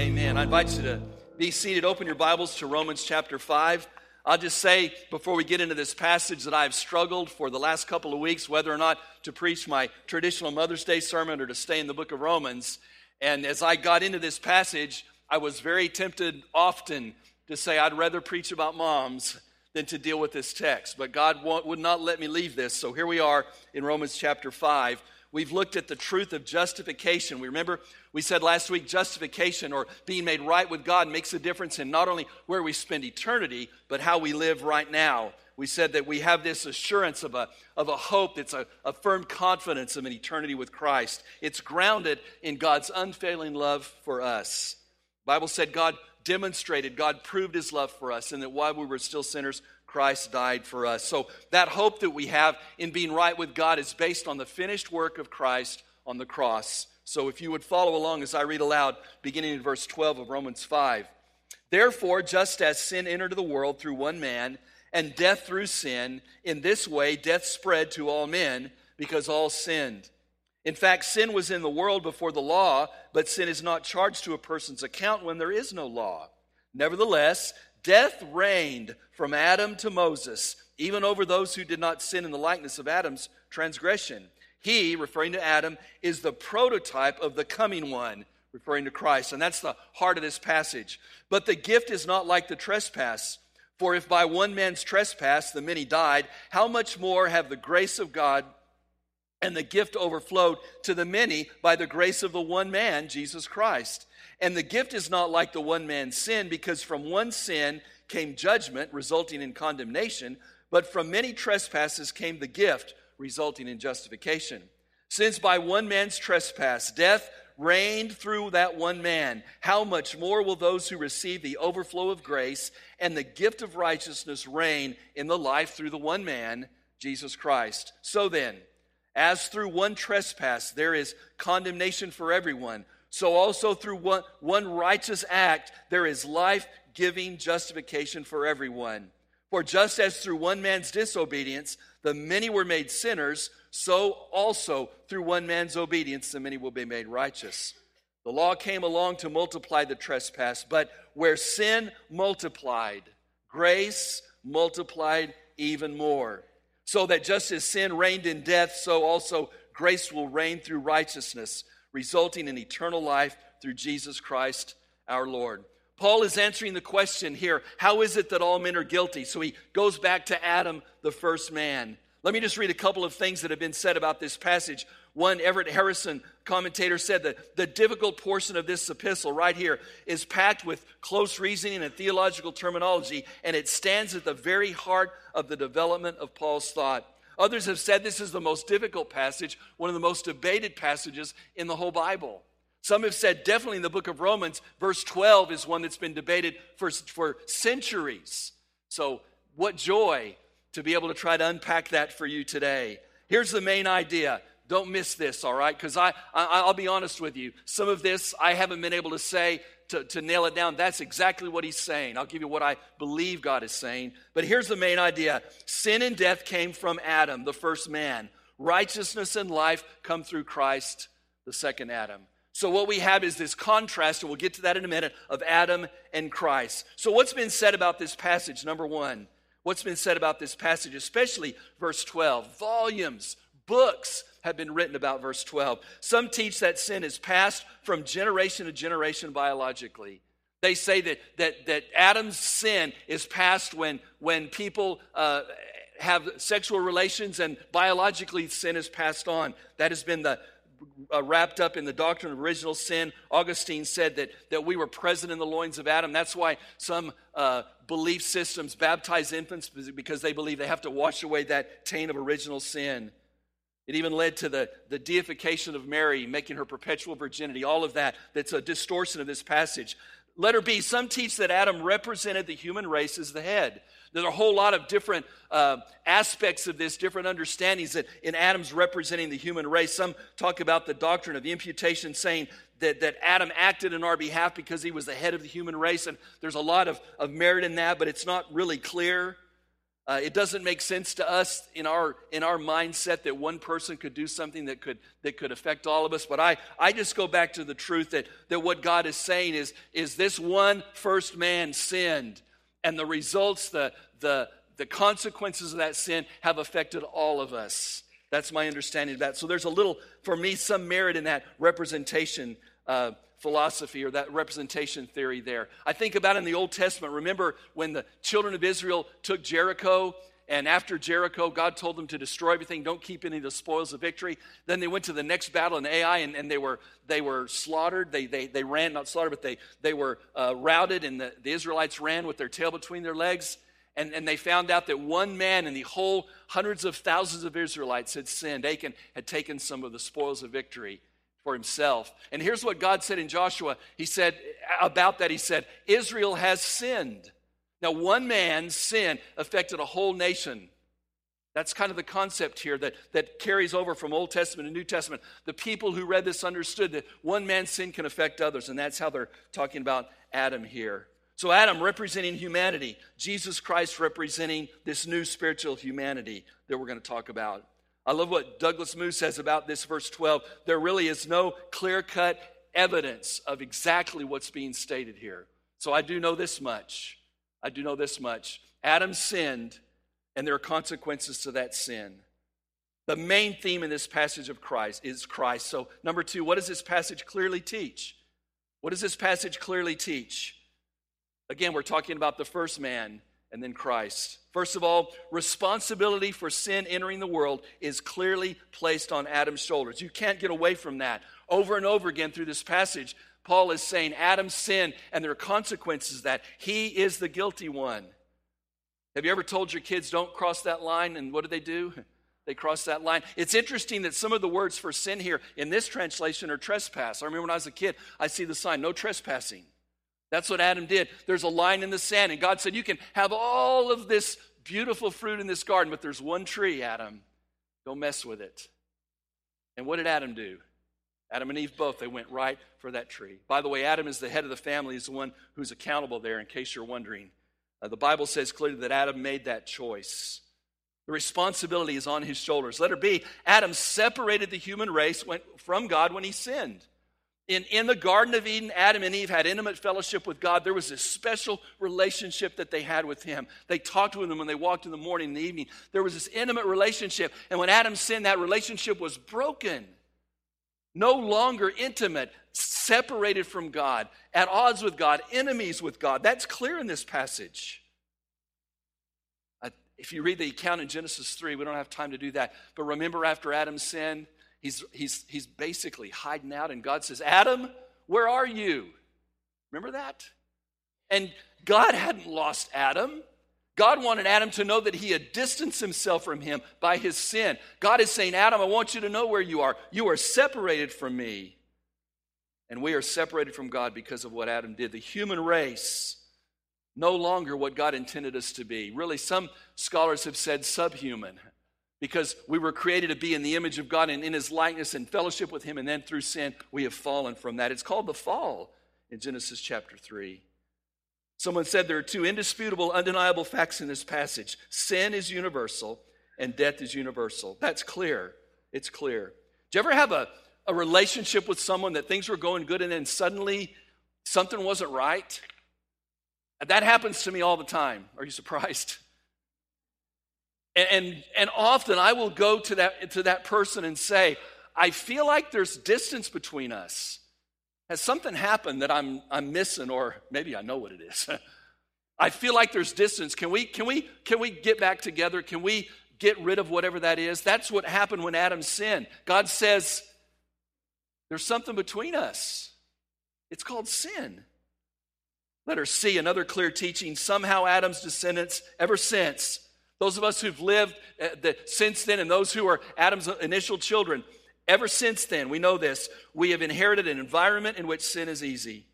Amen. I invite you to be seated. Open your Bibles to Romans chapter 5. I'll just say before we get into this passage that I've struggled for the last couple of weeks whether or not to preach my traditional Mother's Day sermon or to stay in the book of Romans. And as I got into this passage, I was very tempted often to say I'd rather preach about moms than to deal with this text. But God would not let me leave this. So here we are in Romans chapter 5. We've looked at the truth of justification. We remember we said last week justification or being made right with God makes a difference in not only where we spend eternity, but how we live right now. We said that we have this assurance of a, of a hope that's a, a firm confidence of an eternity with Christ. It's grounded in God's unfailing love for us. The Bible said God demonstrated, God proved his love for us, and that while we were still sinners, Christ died for us. So that hope that we have in being right with God is based on the finished work of Christ on the cross. So if you would follow along as I read aloud, beginning in verse 12 of Romans 5. Therefore, just as sin entered the world through one man, and death through sin, in this way death spread to all men because all sinned. In fact, sin was in the world before the law, but sin is not charged to a person's account when there is no law. Nevertheless, Death reigned from Adam to Moses, even over those who did not sin in the likeness of Adam's transgression. He, referring to Adam, is the prototype of the coming one, referring to Christ. And that's the heart of this passage. But the gift is not like the trespass. For if by one man's trespass the many died, how much more have the grace of God and the gift overflowed to the many by the grace of the one man, Jesus Christ? And the gift is not like the one man's sin, because from one sin came judgment, resulting in condemnation, but from many trespasses came the gift, resulting in justification. Since by one man's trespass death reigned through that one man, how much more will those who receive the overflow of grace and the gift of righteousness reign in the life through the one man, Jesus Christ? So then, as through one trespass there is condemnation for everyone, so also through one, one righteous act, there is life giving justification for everyone. For just as through one man's disobedience the many were made sinners, so also through one man's obedience the many will be made righteous. The law came along to multiply the trespass, but where sin multiplied, grace multiplied even more. So that just as sin reigned in death, so also grace will reign through righteousness resulting in eternal life through Jesus Christ our Lord. Paul is answering the question here how is it that all men are guilty? So he goes back to Adam, the first man. Let me just read a couple of things that have been said about this passage. One, Everett Harrison, commentator, said that the difficult portion of this epistle right here is packed with close reasoning and theological terminology, and it stands at the very heart of the development of Paul's thought. Others have said this is the most difficult passage, one of the most debated passages in the whole Bible. Some have said definitely in the book of Romans, verse 12 is one that's been debated for, for centuries. So, what joy to be able to try to unpack that for you today. Here's the main idea. Don't miss this, all right? Because I, I, I'll be honest with you. Some of this I haven't been able to say to, to nail it down. That's exactly what he's saying. I'll give you what I believe God is saying. But here's the main idea sin and death came from Adam, the first man. Righteousness and life come through Christ, the second Adam. So, what we have is this contrast, and we'll get to that in a minute, of Adam and Christ. So, what's been said about this passage? Number one, what's been said about this passage, especially verse 12? Volumes, books have been written about verse 12. Some teach that sin is passed from generation to generation biologically. They say that, that, that Adam's sin is passed when, when people uh, have sexual relations and biologically sin is passed on. That has been the, uh, wrapped up in the doctrine of original sin. Augustine said that, that we were present in the loins of Adam. That's why some uh, belief systems baptize infants because they believe they have to wash away that taint of original sin. It even led to the, the deification of Mary, making her perpetual virginity, all of that. That's a distortion of this passage. Letter B, some teach that Adam represented the human race as the head. There's a whole lot of different uh, aspects of this, different understandings that in Adam's representing the human race. Some talk about the doctrine of imputation, saying that, that Adam acted in our behalf because he was the head of the human race. And there's a lot of, of merit in that, but it's not really clear. Uh, it doesn't make sense to us in our in our mindset that one person could do something that could that could affect all of us. But I I just go back to the truth that that what God is saying is is this one first man sinned, and the results the the the consequences of that sin have affected all of us. That's my understanding of that. So there's a little for me some merit in that representation. Uh, philosophy or that representation theory there. I think about in the Old Testament, remember when the children of Israel took Jericho and after Jericho, God told them to destroy everything, don't keep any of the spoils of victory. Then they went to the next battle in Ai, and, and they, were, they were slaughtered. They, they, they ran, not slaughtered, but they, they were uh, routed, and the, the Israelites ran with their tail between their legs. And, and they found out that one man in the whole hundreds of thousands of Israelites had sinned. Achan had taken some of the spoils of victory for himself. And here's what God said in Joshua. He said about that, he said, Israel has sinned. Now, one man's sin affected a whole nation. That's kind of the concept here that, that carries over from Old Testament to New Testament. The people who read this understood that one man's sin can affect others, and that's how they're talking about Adam here. So, Adam representing humanity, Jesus Christ representing this new spiritual humanity that we're going to talk about. I love what Douglas Moo says about this, verse 12. There really is no clear cut evidence of exactly what's being stated here. So I do know this much. I do know this much. Adam sinned, and there are consequences to that sin. The main theme in this passage of Christ is Christ. So, number two, what does this passage clearly teach? What does this passage clearly teach? Again, we're talking about the first man and then Christ. First of all, responsibility for sin entering the world is clearly placed on Adam's shoulders. You can't get away from that. Over and over again through this passage, Paul is saying Adam's sin and there are consequences that he is the guilty one. Have you ever told your kids don't cross that line and what do they do? They cross that line. It's interesting that some of the words for sin here in this translation are trespass. I remember when I was a kid, I see the sign, no trespassing. That's what Adam did. There's a line in the sand, and God said, You can have all of this beautiful fruit in this garden, but there's one tree, Adam. Don't mess with it. And what did Adam do? Adam and Eve both, they went right for that tree. By the way, Adam is the head of the family, he's the one who's accountable there, in case you're wondering. Uh, the Bible says clearly that Adam made that choice. The responsibility is on his shoulders. Let Letter B, Adam separated the human race from God when he sinned. In, in the Garden of Eden, Adam and Eve had intimate fellowship with God. There was this special relationship that they had with Him. They talked with Him when they walked in the morning and the evening. There was this intimate relationship. And when Adam sinned, that relationship was broken. No longer intimate, separated from God, at odds with God, enemies with God. That's clear in this passage. Uh, if you read the account in Genesis 3, we don't have time to do that. But remember, after Adam sinned, He's, he's, he's basically hiding out, and God says, Adam, where are you? Remember that? And God hadn't lost Adam. God wanted Adam to know that he had distanced himself from him by his sin. God is saying, Adam, I want you to know where you are. You are separated from me. And we are separated from God because of what Adam did. The human race, no longer what God intended us to be. Really, some scholars have said subhuman because we were created to be in the image of God and in his likeness and fellowship with him, and then through sin, we have fallen from that. It's called the fall in Genesis chapter 3. Someone said there are two indisputable, undeniable facts in this passage sin is universal, and death is universal. That's clear. It's clear. Do you ever have a, a relationship with someone that things were going good, and then suddenly something wasn't right? That happens to me all the time. Are you surprised? And, and often I will go to that, to that person and say, I feel like there's distance between us. Has something happened that I'm, I'm missing, or maybe I know what it is? I feel like there's distance. Can we, can, we, can we get back together? Can we get rid of whatever that is? That's what happened when Adam sinned. God says, There's something between us. It's called sin. Let her see another clear teaching. Somehow Adam's descendants, ever since, Those of us who've lived uh, since then and those who are Adam's initial children, ever since then, we know this, we have inherited an environment in which sin is easy.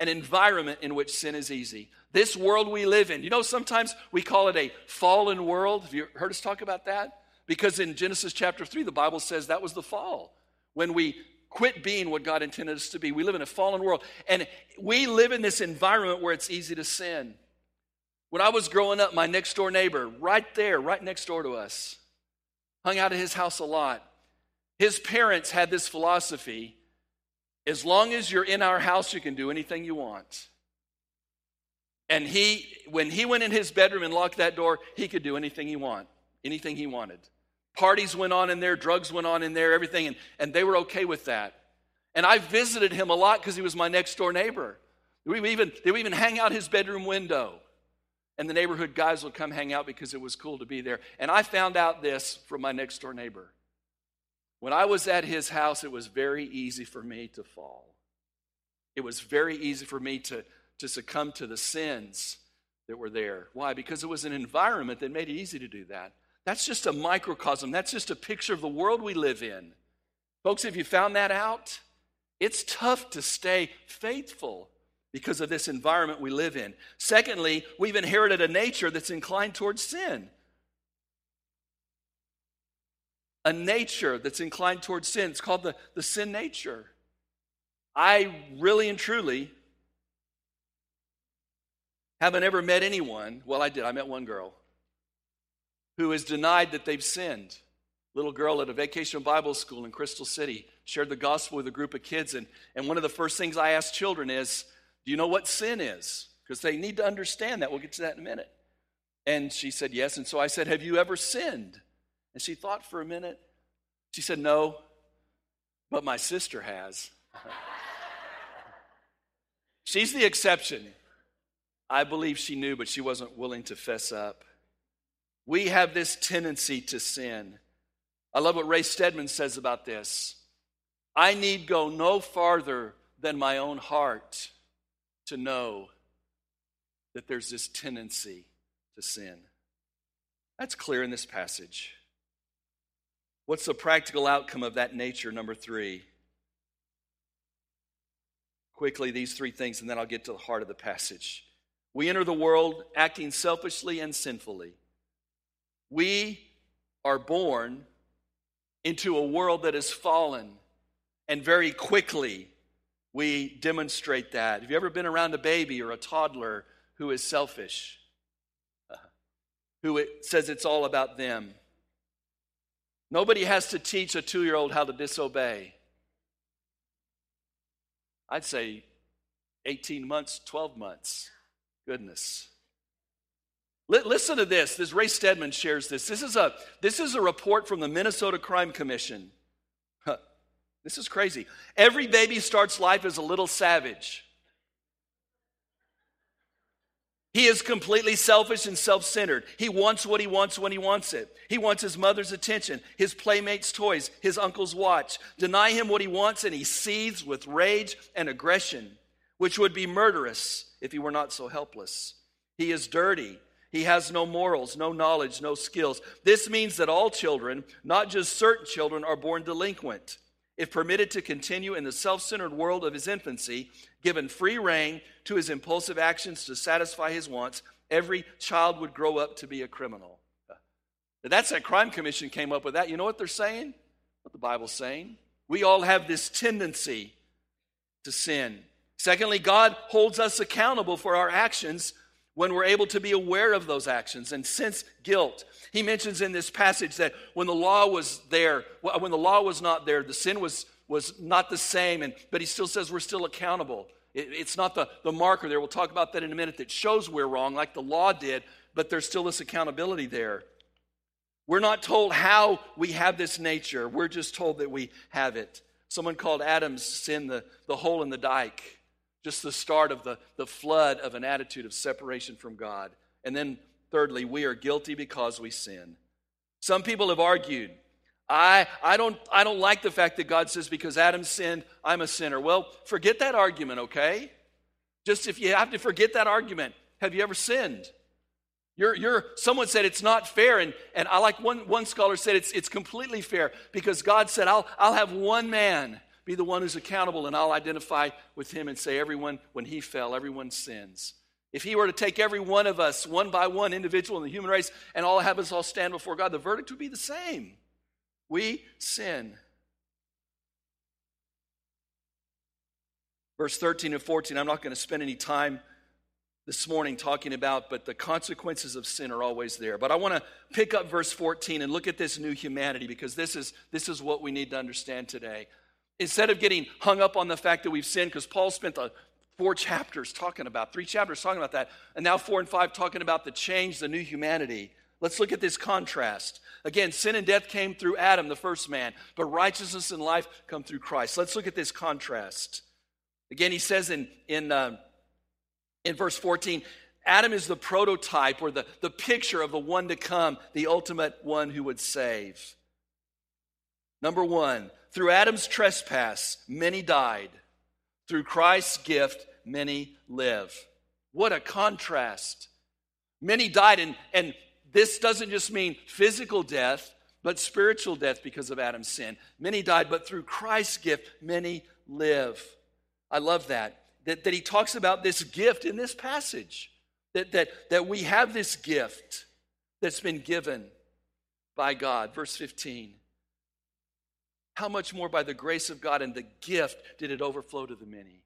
An environment in which sin is easy. This world we live in, you know, sometimes we call it a fallen world. Have you heard us talk about that? Because in Genesis chapter 3, the Bible says that was the fall. When we quit being what God intended us to be. We live in a fallen world. And we live in this environment where it's easy to sin. When I was growing up, my next door neighbor, right there, right next door to us, hung out at his house a lot. His parents had this philosophy as long as you're in our house, you can do anything you want. And he, when he went in his bedroom and locked that door, he could do anything he want, anything he wanted. Parties went on in there, drugs went on in there, everything, and, and they were okay with that. And I visited him a lot because he was my next door neighbor. We even, they would even hang out his bedroom window. And the neighborhood guys would come hang out because it was cool to be there. And I found out this from my next door neighbor. When I was at his house, it was very easy for me to fall. It was very easy for me to, to succumb to the sins that were there. Why? Because it was an environment that made it easy to do that. That's just a microcosm. That's just a picture of the world we live in. Folks, have you found that out? It's tough to stay faithful because of this environment we live in. Secondly, we've inherited a nature that's inclined towards sin. A nature that's inclined towards sin. It's called the, the sin nature. I really and truly haven't ever met anyone. Well, I did. I met one girl who has denied that they've sinned. Little girl at a vacation Bible school in Crystal City shared the gospel with a group of kids. And, and one of the first things I ask children is, Do you know what sin is? Because they need to understand that. We'll get to that in a minute. And she said, Yes. And so I said, Have you ever sinned? And she thought for a minute. She said, No, but my sister has. She's the exception. I believe she knew, but she wasn't willing to fess up. We have this tendency to sin. I love what Ray Stedman says about this. I need go no farther than my own heart to know that there's this tendency to sin. That's clear in this passage. What's the practical outcome of that nature? Number three. Quickly, these three things, and then I'll get to the heart of the passage. We enter the world acting selfishly and sinfully. We are born into a world that is fallen, and very quickly we demonstrate that. Have you ever been around a baby or a toddler who is selfish? who it says it's all about them? Nobody has to teach a two year old how to disobey. I'd say 18 months, 12 months. Goodness. Listen to this. This Ray Stedman shares this. This is a, this is a report from the Minnesota Crime Commission. This is crazy. Every baby starts life as a little savage. He is completely selfish and self centered. He wants what he wants when he wants it. He wants his mother's attention, his playmates' toys, his uncle's watch. Deny him what he wants, and he seethes with rage and aggression, which would be murderous if he were not so helpless. He is dirty. He has no morals, no knowledge, no skills. This means that all children, not just certain children, are born delinquent. If permitted to continue in the self centered world of his infancy, given free rein to his impulsive actions to satisfy his wants, every child would grow up to be a criminal. That's that crime commission came up with that. You know what they're saying? What the Bible's saying? We all have this tendency to sin. Secondly, God holds us accountable for our actions when we're able to be aware of those actions and sense guilt. He mentions in this passage that when the law was there, when the law was not there, the sin was, was not the same, and, but he still says we're still accountable. It, it's not the, the marker there. We'll talk about that in a minute that shows we're wrong, like the law did, but there's still this accountability there. We're not told how we have this nature, we're just told that we have it. Someone called Adam's sin the, the hole in the dike just the start of the, the flood of an attitude of separation from God. And then, thirdly, we are guilty because we sin. Some people have argued, I, I, don't, I don't like the fact that God says, because Adam sinned, I'm a sinner. Well, forget that argument, okay? Just if you have to forget that argument, have you ever sinned? You're, you're, someone said it's not fair, and, and I like one, one scholar said it's, it's completely fair because God said, I'll, I'll have one man be the one who's accountable, and I'll identify with him and say, everyone, when he fell, everyone sins. If he were to take every one of us, one by one, individual in the human race, and all have us all stand before God, the verdict would be the same. We sin. Verse 13 and 14, I'm not going to spend any time this morning talking about, but the consequences of sin are always there. But I want to pick up verse 14 and look at this new humanity because this is, this is what we need to understand today. Instead of getting hung up on the fact that we've sinned, because Paul spent the four chapters talking about, three chapters talking about that, and now four and five talking about the change, the new humanity. Let's look at this contrast. Again, sin and death came through Adam, the first man, but righteousness and life come through Christ. Let's look at this contrast. Again, he says in, in uh, in verse 14, Adam is the prototype or the, the picture of the one to come, the ultimate one who would save. Number one, through Adam's trespass, many died. Through Christ's gift, many live. What a contrast. Many died, and, and this doesn't just mean physical death, but spiritual death because of Adam's sin. Many died, but through Christ's gift, many live. I love that that, that he talks about this gift in this passage. That, that, that we have this gift that's been given by God. Verse 15. How much more by the grace of God and the gift did it overflow to the many?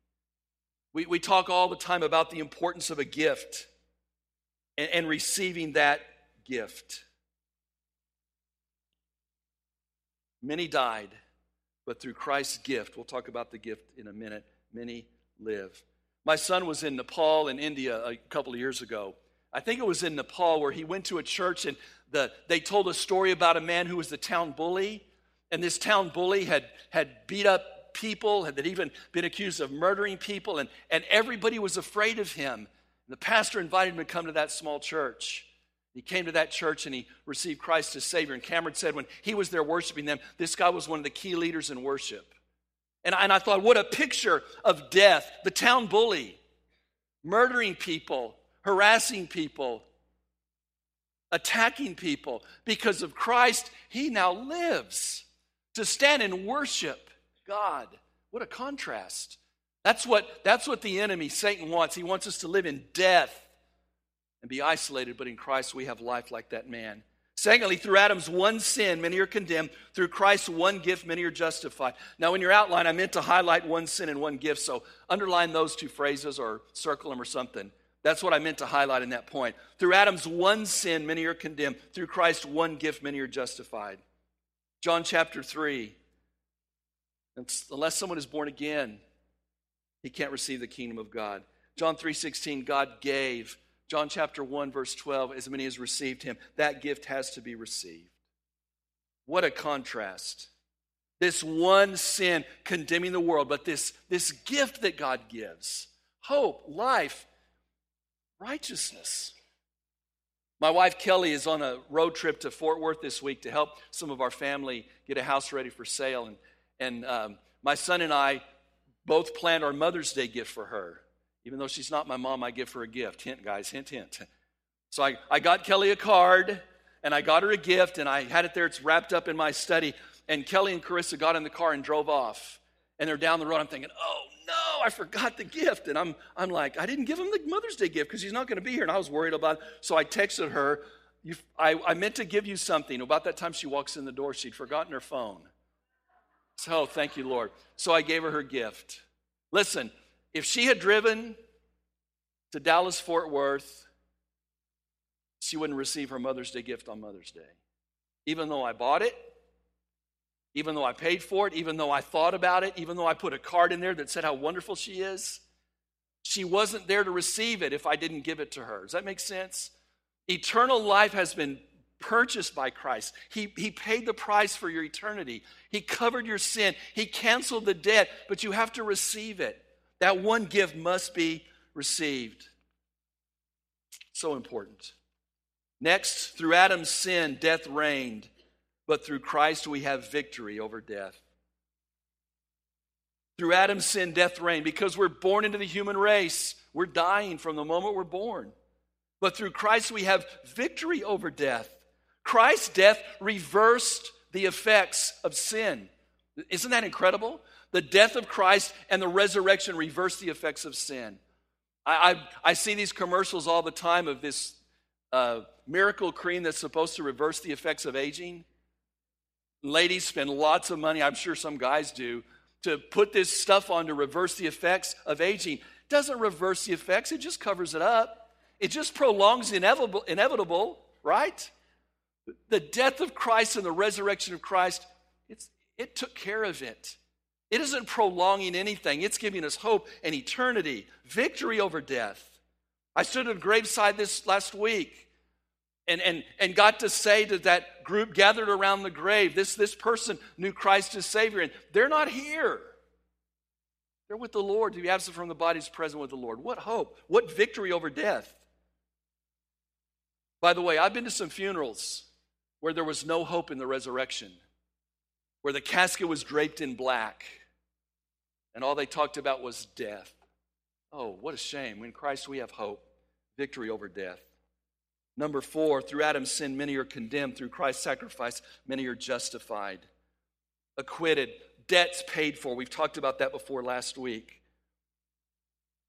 We, we talk all the time about the importance of a gift and, and receiving that gift. Many died, but through Christ's gift, we'll talk about the gift in a minute, many live. My son was in Nepal and India a couple of years ago. I think it was in Nepal where he went to a church and the, they told a story about a man who was the town bully. And this town bully had, had beat up people, had even been accused of murdering people, and, and everybody was afraid of him. The pastor invited him to come to that small church. He came to that church and he received Christ as Savior. And Cameron said when he was there worshiping them, this guy was one of the key leaders in worship. And I, and I thought, what a picture of death. The town bully, murdering people, harassing people, attacking people. Because of Christ, he now lives to stand and worship God. What a contrast. That's what, that's what the enemy, Satan, wants. He wants us to live in death and be isolated, but in Christ we have life like that man. Secondly, through Adam's one sin, many are condemned. Through Christ's one gift, many are justified. Now, in your outline, I meant to highlight one sin and one gift, so underline those two phrases or circle them or something. That's what I meant to highlight in that point. Through Adam's one sin, many are condemned. Through Christ's one gift, many are justified. John chapter 3. Unless someone is born again, he can't receive the kingdom of God. John 3:16, God gave John chapter 1, verse 12, as many as received him, that gift has to be received. What a contrast. This one sin condemning the world, but this, this gift that God gives hope, life, righteousness. My wife Kelly is on a road trip to Fort Worth this week to help some of our family get a house ready for sale. And, and um, my son and I both planned our Mother's Day gift for her. Even though she's not my mom, I give her a gift. Hint, guys, hint, hint. So I, I got Kelly a card and I got her a gift and I had it there. It's wrapped up in my study. And Kelly and Carissa got in the car and drove off. And they're down the road. I'm thinking, oh no, I forgot the gift. And I'm, I'm like, I didn't give him the Mother's Day gift because he's not going to be here. And I was worried about it. So I texted her, I, I meant to give you something. About that time she walks in the door, she'd forgotten her phone. So oh, thank you, Lord. So I gave her her gift. Listen, if she had driven to Dallas Fort Worth, she wouldn't receive her Mother's Day gift on Mother's Day. Even though I bought it, even though I paid for it, even though I thought about it, even though I put a card in there that said how wonderful she is, she wasn't there to receive it if I didn't give it to her. Does that make sense? Eternal life has been purchased by Christ. He, he paid the price for your eternity. He covered your sin. He canceled the debt, but you have to receive it. That one gift must be received. So important. Next, through Adam's sin, death reigned, but through Christ we have victory over death. Through Adam's sin, death reigned because we're born into the human race. We're dying from the moment we're born. But through Christ, we have victory over death. Christ's death reversed the effects of sin. Isn't that incredible? The death of Christ and the resurrection reversed the effects of sin. I, I, I see these commercials all the time of this uh, miracle cream that's supposed to reverse the effects of aging. Ladies spend lots of money, I'm sure some guys do, to put this stuff on to reverse the effects of aging. Doesn't reverse the effects, it just covers it up. It just prolongs the inevitable, inevitable right? The death of Christ and the resurrection of Christ, it took care of it. It isn't prolonging anything, it's giving us hope and eternity, victory over death. I stood at a graveside this last week and, and, and got to say to that group gathered around the grave, this, this person knew Christ as Savior, and they're not here. They're with the Lord. To be absent from the body is present with the Lord. What hope? What victory over death? By the way, I've been to some funerals where there was no hope in the resurrection, where the casket was draped in black, and all they talked about was death. Oh, what a shame. In Christ we have hope, victory over death. Number four, through Adam's sin, many are condemned. Through Christ's sacrifice, many are justified, acquitted, debts paid for. We've talked about that before last week.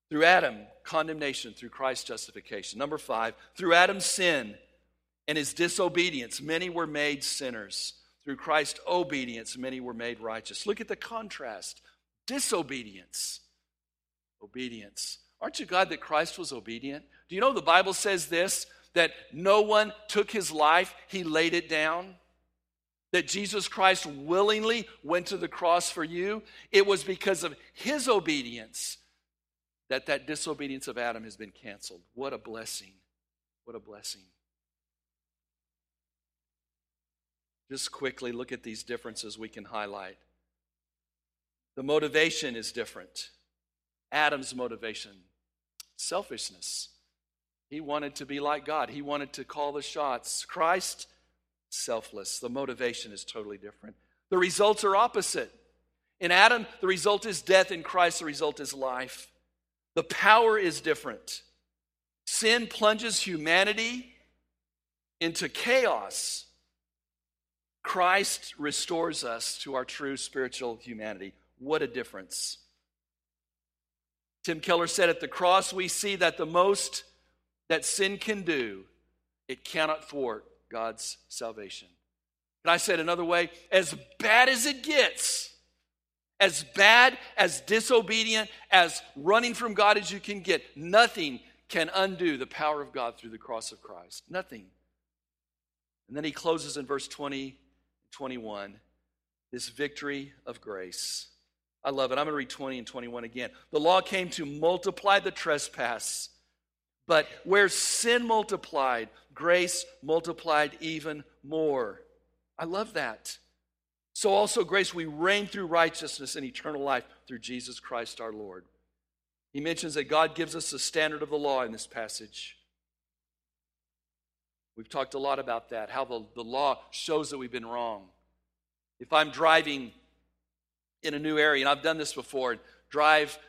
Through Adam, condemnation. Through Christ's justification. Number five, through Adam's sin and his disobedience, many were made sinners. Through Christ's obedience, many were made righteous. Look at the contrast disobedience, obedience. Aren't you glad that Christ was obedient? Do you know the Bible says this? That no one took his life, he laid it down. That Jesus Christ willingly went to the cross for you. It was because of his obedience that that disobedience of Adam has been canceled. What a blessing. What a blessing. Just quickly look at these differences we can highlight. The motivation is different. Adam's motivation, selfishness. He wanted to be like God, he wanted to call the shots. Christ, selfless. The motivation is totally different. The results are opposite. In Adam, the result is death. In Christ, the result is life. The power is different. Sin plunges humanity into chaos. Christ restores us to our true spiritual humanity. What a difference. Tim Keller said at the cross, we see that the most that sin can do, it cannot thwart God's salvation. And I said another way, as bad as it gets, as bad, as disobedient, as running from God as you can get, nothing can undo the power of God through the cross of Christ. Nothing. And then he closes in verse 20 21 this victory of grace. I love it. I'm going to read 20 and 21 again. The law came to multiply the trespass but where sin multiplied, grace multiplied even more. I love that. So also, grace, we reign through righteousness and eternal life through Jesus Christ our Lord. He mentions that God gives us the standard of the law in this passage. We've talked a lot about that, how the, the law shows that we've been wrong. If I'm driving in a new area, and I've done this before, drive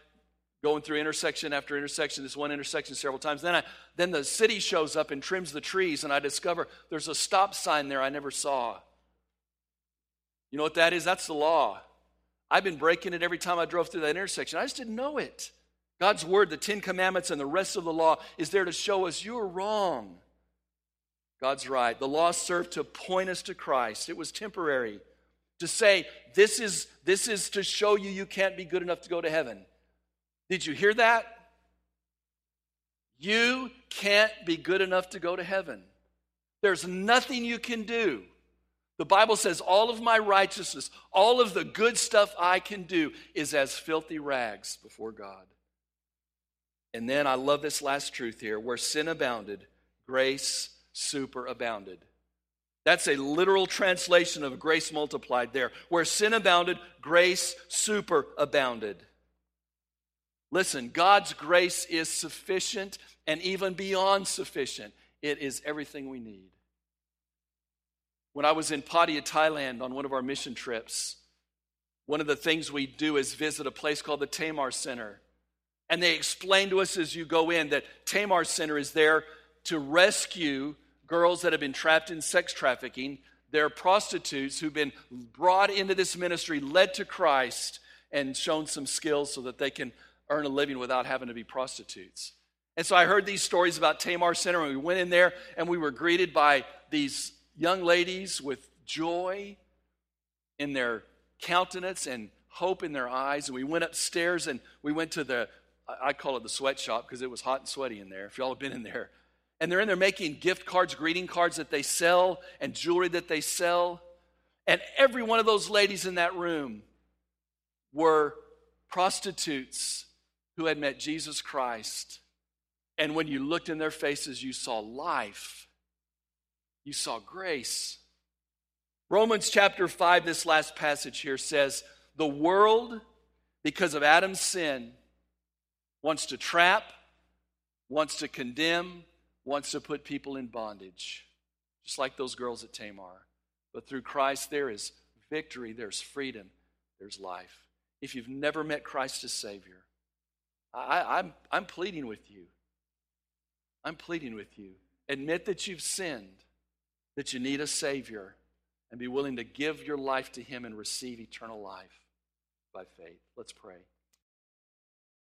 going through intersection after intersection, this one intersection several times. Then, I, then the city shows up and trims the trees, and I discover there's a stop sign there I never saw. You know what that is? That's the law. I've been breaking it every time I drove through that intersection. I just didn't know it. God's word, the Ten Commandments, and the rest of the law is there to show us you're wrong. God's right. The law served to point us to Christ. It was temporary. To say, this is, this is to show you you can't be good enough to go to heaven. Did you hear that? You can't be good enough to go to heaven. There's nothing you can do. The Bible says all of my righteousness, all of the good stuff I can do is as filthy rags before God. And then I love this last truth here where sin abounded, grace superabounded. That's a literal translation of grace multiplied there. Where sin abounded, grace superabounded. Listen, God's grace is sufficient and even beyond sufficient. It is everything we need. When I was in Pattaya, Thailand on one of our mission trips, one of the things we do is visit a place called the Tamar Center. And they explain to us as you go in that Tamar Center is there to rescue girls that have been trapped in sex trafficking. They're prostitutes who've been brought into this ministry, led to Christ, and shown some skills so that they can earn a living without having to be prostitutes. And so I heard these stories about Tamar Center, and we went in there and we were greeted by these young ladies with joy in their countenance and hope in their eyes. And we went upstairs and we went to the, I call it the sweatshop because it was hot and sweaty in there, if y'all have been in there. And they're in there making gift cards, greeting cards that they sell, and jewelry that they sell. And every one of those ladies in that room were prostitutes who had met Jesus Christ. And when you looked in their faces, you saw life, you saw grace. Romans chapter 5, this last passage here says, The world, because of Adam's sin, wants to trap, wants to condemn, wants to put people in bondage, just like those girls at Tamar. But through Christ, there is victory, there's freedom, there's life. If you've never met Christ as Savior, I, I'm, I'm pleading with you. I'm pleading with you. Admit that you've sinned, that you need a Savior, and be willing to give your life to Him and receive eternal life by faith. Let's pray.